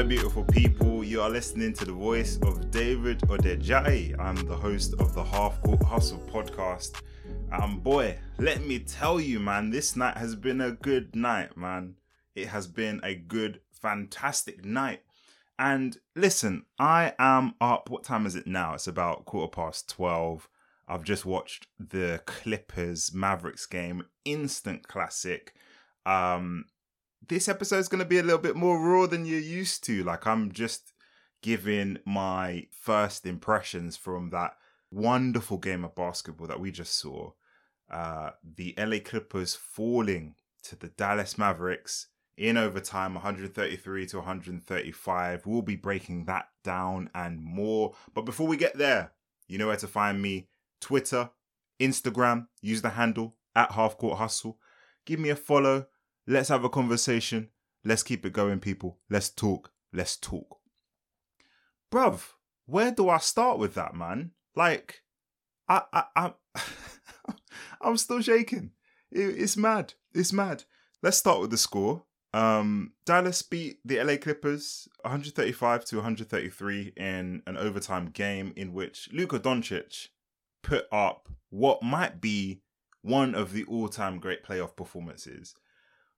Hello, beautiful people. You are listening to the voice of David Odejai. I'm the host of the Half Court Hustle podcast. And boy, let me tell you, man, this night has been a good night, man. It has been a good, fantastic night. And listen, I am up. What time is it now? It's about quarter past 12. I've just watched the Clippers Mavericks game, instant classic. Um, this episode is going to be a little bit more raw than you're used to. Like, I'm just giving my first impressions from that wonderful game of basketball that we just saw. Uh, the LA Clippers falling to the Dallas Mavericks in overtime 133 to 135. We'll be breaking that down and more. But before we get there, you know where to find me Twitter, Instagram, use the handle at Half Court Hustle. Give me a follow. Let's have a conversation. Let's keep it going, people. Let's talk. Let's talk. Bruv, where do I start with that, man? Like, I, I, I I'm still shaking. It, it's mad. It's mad. Let's start with the score. Um, Dallas beat the LA Clippers 135 to 133 in an overtime game in which Luka Doncic put up what might be one of the all-time great playoff performances.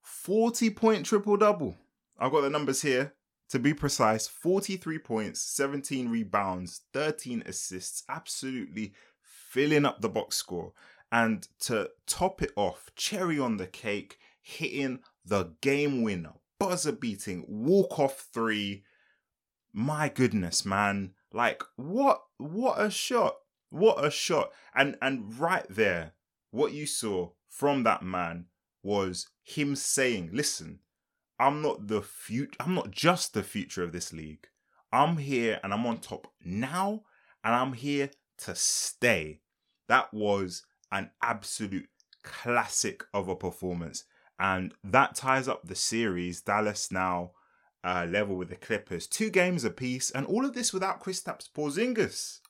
40 point triple double. I've got the numbers here. To be precise, 43 points, 17 rebounds, 13 assists, absolutely filling up the box score. And to top it off, cherry on the cake, hitting the game winner, buzzer beating, walk off three. My goodness, man. Like what what a shot. What a shot. And and right there, what you saw from that man was him saying, listen, I'm not the future I'm not just the future of this league. I'm here and I'm on top now and I'm here to stay. That was an absolute classic of a performance and that ties up the series. Dallas now uh, level with the Clippers, two games apiece, and all of this without Kristaps Porzingis.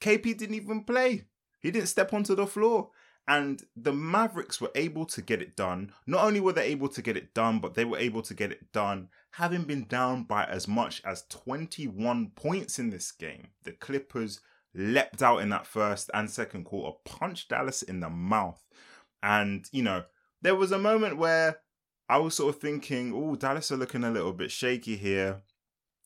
KP didn't even play; he didn't step onto the floor. And the Mavericks were able to get it done. Not only were they able to get it done, but they were able to get it done having been down by as much as 21 points in this game. The Clippers leapt out in that first and second quarter, punched Dallas in the mouth. And, you know, there was a moment where I was sort of thinking, oh, Dallas are looking a little bit shaky here.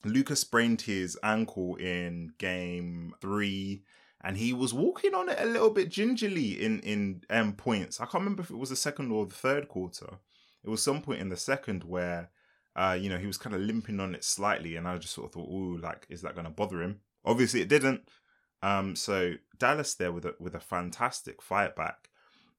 Luka's sprained his ankle in game three, and he was walking on it a little bit gingerly in in um, points. I can't remember if it was the second or the third quarter. It was some point in the second where, uh, you know, he was kind of limping on it slightly, and I just sort of thought, oh, like, is that going to bother him? Obviously, it didn't. Um, so Dallas there with a with a fantastic fight back.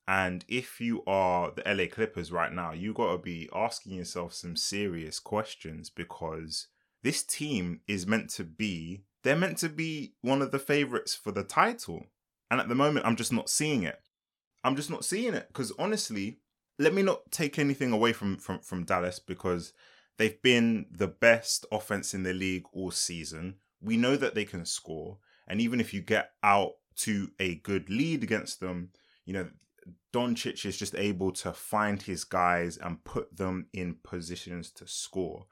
And if you are the LA Clippers right now, you got to be asking yourself some serious questions because this team is meant to be, they're meant to be one of the favorites for the title. And at the moment, I'm just not seeing it. I'm just not seeing it because honestly, let me not take anything away from, from, from Dallas because they've been the best offense in the league all season. We know that they can score. And even if you get out to a good lead against them, you know, Doncic is just able to find his guys and put them in positions to score.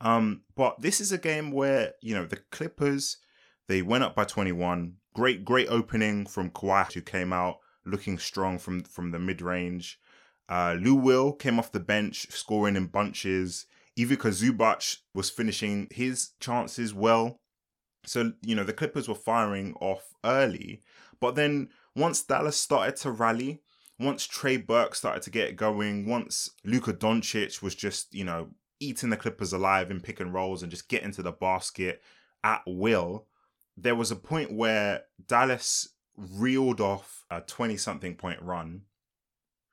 Um, but this is a game where, you know, the Clippers, they went up by 21. Great, great opening from Kawhi, who came out looking strong from, from the mid range. Uh, Lou Will came off the bench, scoring in bunches. Ivica Zubac was finishing his chances well. So, you know, the Clippers were firing off early. But then once Dallas started to rally, once Trey Burke started to get going, once Luka Doncic was just, you know, eating the Clippers alive in pick and rolls and just getting to the basket at will, there was a point where Dallas reeled off a 20 something point run.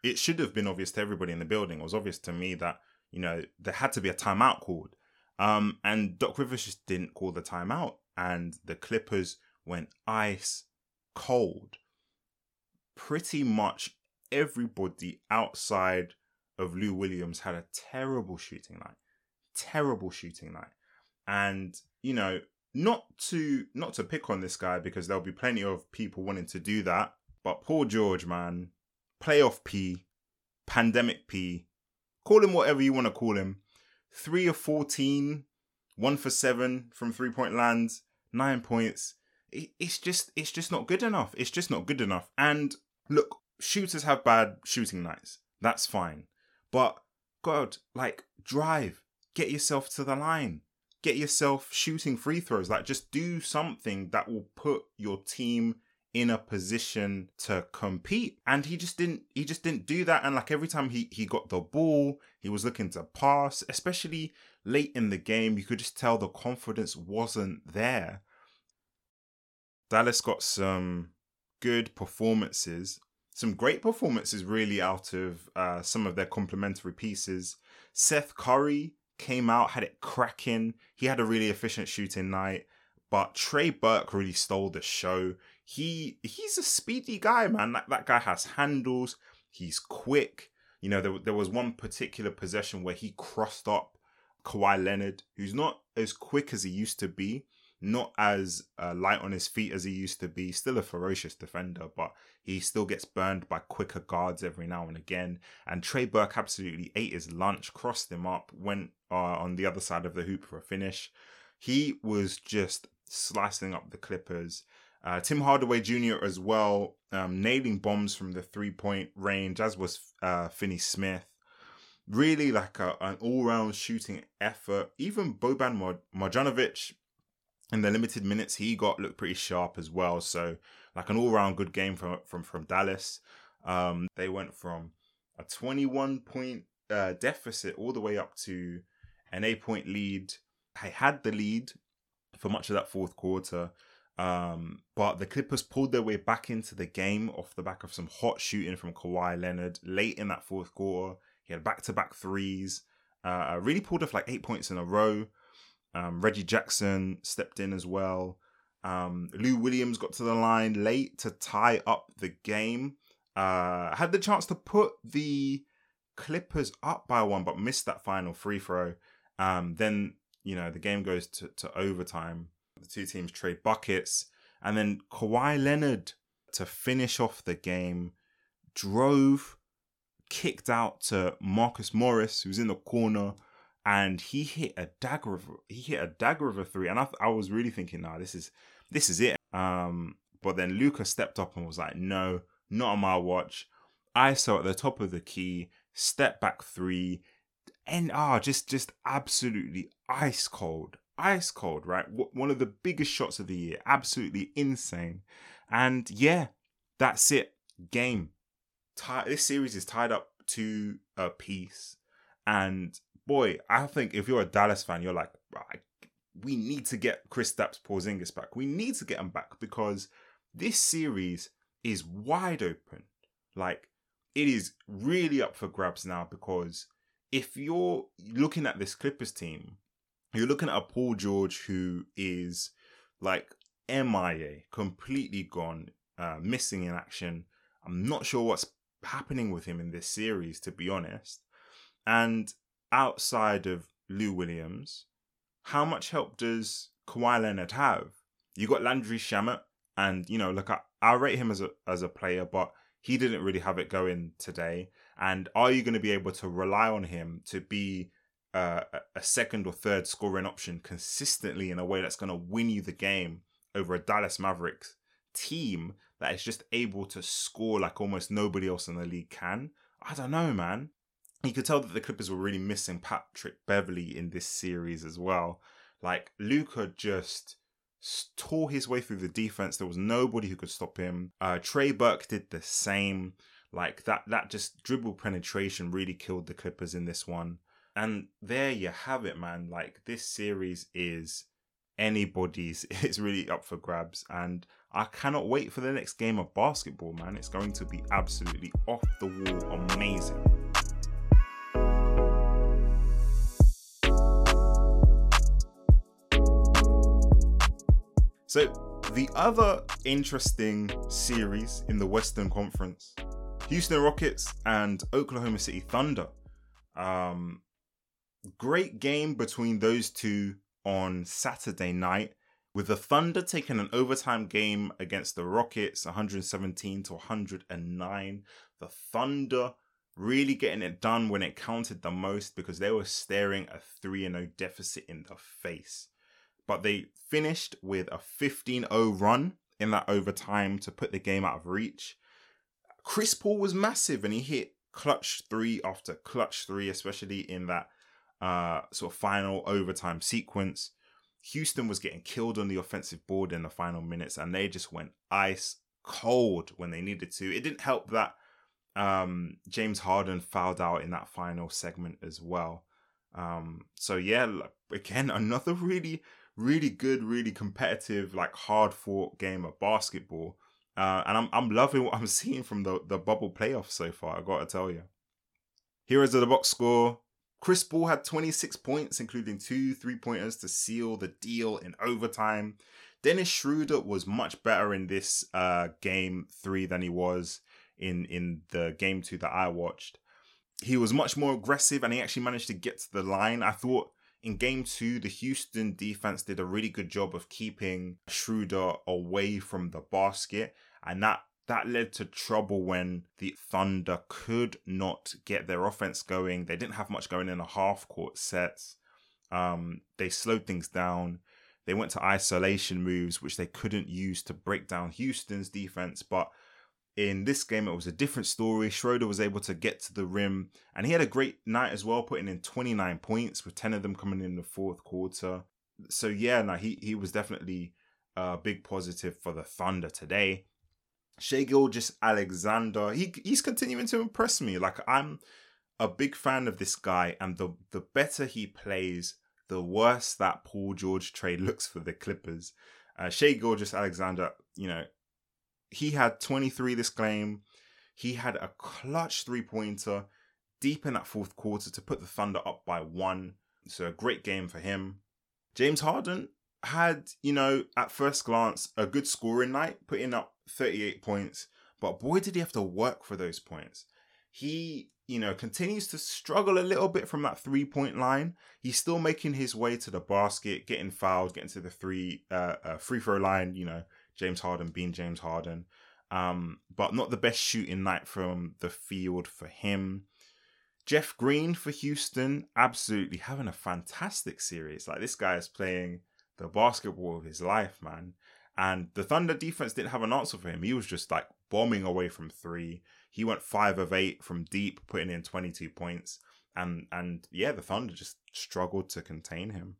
It should have been obvious to everybody in the building. It was obvious to me that, you know, there had to be a timeout called. Um, and Doc Rivers just didn't call the timeout. And the Clippers went ice cold. Pretty much everybody outside of Lou Williams had a terrible shooting night. Terrible shooting night. And, you know, not to not to pick on this guy because there'll be plenty of people wanting to do that, but Paul George, man, playoff P, pandemic P, call him whatever you want to call him. 3 of 14 one for seven from three point lands, nine points. It's just it's just not good enough. It's just not good enough. And look, shooters have bad shooting nights. That's fine. But God, like drive, get yourself to the line, get yourself shooting free throws. Like just do something that will put your team in a position to compete. And he just didn't he just didn't do that. And like every time he he got the ball he was looking to pass especially late in the game you could just tell the confidence wasn't there. Dallas got some good performances some great performances really out of uh, some of their complementary pieces Seth Curry came out had it cracking he had a really efficient shooting night but Trey Burke really stole the show he he's a speedy guy, man. That that guy has handles. He's quick. You know, there there was one particular possession where he crossed up Kawhi Leonard, who's not as quick as he used to be, not as uh, light on his feet as he used to be. Still a ferocious defender, but he still gets burned by quicker guards every now and again. And Trey Burke absolutely ate his lunch, crossed him up, went uh, on the other side of the hoop for a finish. He was just slicing up the Clippers. Uh, Tim Hardaway Jr. as well, um, nailing bombs from the three point range, as was uh, Finney Smith. Really like a, an all round shooting effort. Even Boban Marjanovic, in the limited minutes he got, looked pretty sharp as well. So, like an all round good game from, from, from Dallas. Um, they went from a 21 point uh, deficit all the way up to an eight point lead. They had the lead for much of that fourth quarter. Um, but the Clippers pulled their way back into the game off the back of some hot shooting from Kawhi Leonard late in that fourth quarter. He had back to back threes, uh, really pulled off like eight points in a row. Um, Reggie Jackson stepped in as well. Um, Lou Williams got to the line late to tie up the game. Uh, had the chance to put the Clippers up by one, but missed that final free throw. Um, then you know the game goes to, to overtime. The two teams trade buckets. And then Kawhi Leonard to finish off the game drove, kicked out to Marcus Morris, who's in the corner, and he hit a dagger of he hit a dagger of a three. And I, I was really thinking, nah, this is this is it. Um, but then Luka stepped up and was like, no, not on my watch. ISO at the top of the key, step back three, and ah, just just absolutely ice cold, ice cold, right? One of the biggest shots of the year, absolutely insane. And yeah, that's it. Game. This series is tied up to a piece. And boy, I think if you're a Dallas fan, you're like, we need to get Kristaps Porzingis back. We need to get him back because this series is wide open. Like, it is really up for grabs now because if you're looking at this Clippers team, you're looking at a Paul George who is like MIA, completely gone, uh, missing in action. I'm not sure what's happening with him in this series, to be honest. And outside of Lou Williams, how much help does Kawhi Leonard have? You got Landry Shamet, and you know, look, I, I rate him as a as a player, but he didn't really have it going today. And are you going to be able to rely on him to be uh, a second or third scoring option consistently in a way that's going to win you the game over a Dallas Mavericks team that is just able to score like almost nobody else in the league can. I don't know, man. You could tell that the Clippers were really missing Patrick Beverley in this series as well. Like Luka just tore his way through the defense. There was nobody who could stop him. Uh, Trey Burke did the same. Like that, that just dribble penetration really killed the Clippers in this one. And there you have it, man. Like this series is anybody's. It's really up for grabs. And I cannot wait for the next game of basketball, man. It's going to be absolutely off the wall amazing. So, the other interesting series in the Western Conference Houston Rockets and Oklahoma City Thunder. Um, Great game between those two on Saturday night, with the Thunder taking an overtime game against the Rockets 117 to 109. The Thunder really getting it done when it counted the most because they were staring a 3 0 deficit in the face. But they finished with a 15 0 run in that overtime to put the game out of reach. Chris Paul was massive and he hit clutch three after clutch three, especially in that uh, sort of final overtime sequence. Houston was getting killed on the offensive board in the final minutes and they just went ice cold when they needed to. It didn't help that um, James Harden fouled out in that final segment as well. Um, so yeah, again, another really, really good, really competitive, like hard fought game of basketball. Uh, and I'm I'm loving what I'm seeing from the the bubble playoffs so far. I gotta tell you. Heroes of the box score. Chris Paul had 26 points, including two three pointers to seal the deal in overtime. Dennis Schroeder was much better in this uh, game three than he was in in the game two that I watched. He was much more aggressive and he actually managed to get to the line. I thought in game two, the Houston defense did a really good job of keeping Schroeder away from the basket, and that that led to trouble when the Thunder could not get their offense going. They didn't have much going in the half court sets. Um, they slowed things down. They went to isolation moves, which they couldn't use to break down Houston's defense. But in this game, it was a different story. Schroeder was able to get to the rim, and he had a great night as well, putting in 29 points with 10 of them coming in the fourth quarter. So yeah, no, he he was definitely a big positive for the Thunder today. Shai Gilgeous-Alexander, he he's continuing to impress me. Like I'm a big fan of this guy, and the the better he plays, the worse that Paul George trade looks for the Clippers. Uh, Shai Gilgeous-Alexander, you know, he had 23 this game. He had a clutch three pointer deep in that fourth quarter to put the Thunder up by one. So a great game for him. James Harden had, you know, at first glance, a good scoring night, putting up 38 points. But boy, did he have to work for those points. He, you know, continues to struggle a little bit from that three point line. He's still making his way to the basket, getting fouled, getting to the three uh, uh, free throw line, you know, James Harden being James Harden. Um, but not the best shooting night from the field for him. Jeff Green for Houston, absolutely having a fantastic series. Like this guy is playing the basketball of his life, man. And the Thunder defense didn't have an answer for him. He was just like bombing away from three. He went five of eight from deep, putting in 22 points. And and yeah, the Thunder just struggled to contain him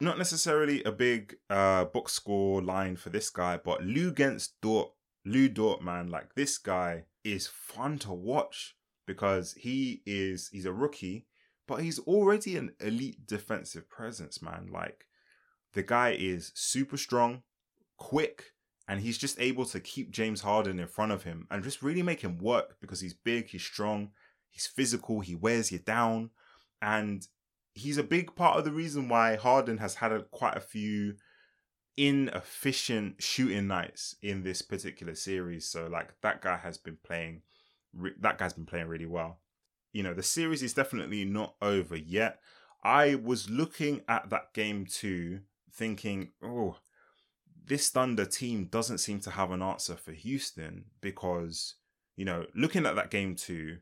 not necessarily a big uh box score line for this guy, but Luguentz Dort, Lu Dort, man, like this guy is fun to watch because he is he's a rookie, but he's already an elite defensive presence, man. Like the guy is super strong, quick, and he's just able to keep James Harden in front of him and just really make him work because he's big, he's strong, he's physical, he wears you down, and he's a big part of the reason why Harden has had a, quite a few inefficient shooting nights in this particular series. So like that guy has been playing, that guy's been playing really well. You know, the series is definitely not over yet. I was looking at that game too, thinking, oh, this Thunder team doesn't seem to have an answer for Houston because, you know, looking at that game too,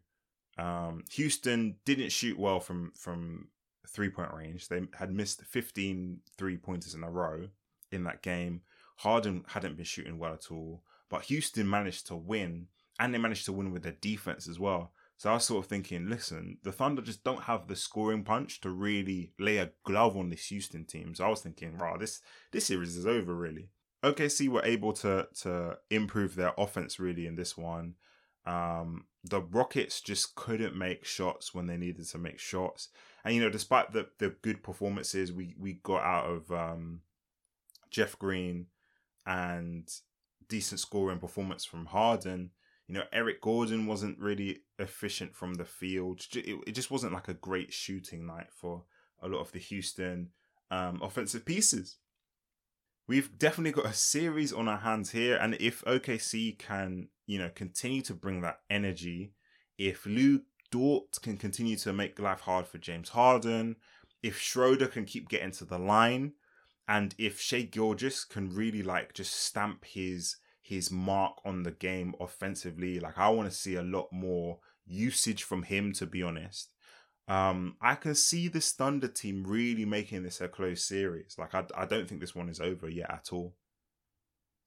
um, Houston didn't shoot well from from three point range. They had missed 15 three pointers in a row in that game. Harden hadn't been shooting well at all, but Houston managed to win, and they managed to win with their defense as well. So I was sort of thinking, listen, the Thunder just don't have the scoring punch to really lay a glove on this Houston team. So I was thinking, wow, this this series is over really. OKC were able to to improve their offense really in this one. Um, the Rockets just couldn't make shots when they needed to make shots. And you know, despite the the good performances we we got out of um, Jeff Green and decent scoring performance from Harden, you know, Eric Gordon wasn't really efficient from the field. It, just wasn't like a great shooting night for a lot of the Houston um, offensive pieces. We've definitely got a series on our hands here, and if OKC can, you know, continue to bring that energy, if Lu Dort can continue to make life hard for James Harden, if Schroeder can keep getting to the line, and if Shai Gilgeous can really like just stamp his his mark on the game offensively, like I want to see a lot more usage from him, to be honest, um, I can see this Thunder team really making this a close series. Like, I, I don't think this one is over yet at all.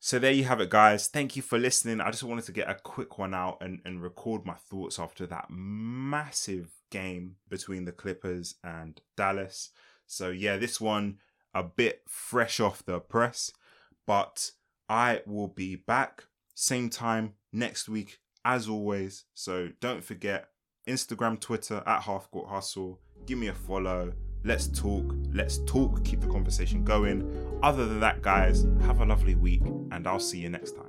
So there you have it, guys. Thank you for listening. I just wanted to get a quick one out and, and record my thoughts after that massive game between the Clippers and Dallas. So yeah, this one a bit fresh off the press, but I will be back same time next week as always. So don't forget Instagram, Twitter at Half Court Hustle. Give me a follow. Let's talk. Let's talk. Keep the conversation going. Other than that, guys, have a lovely week and I'll see you next time.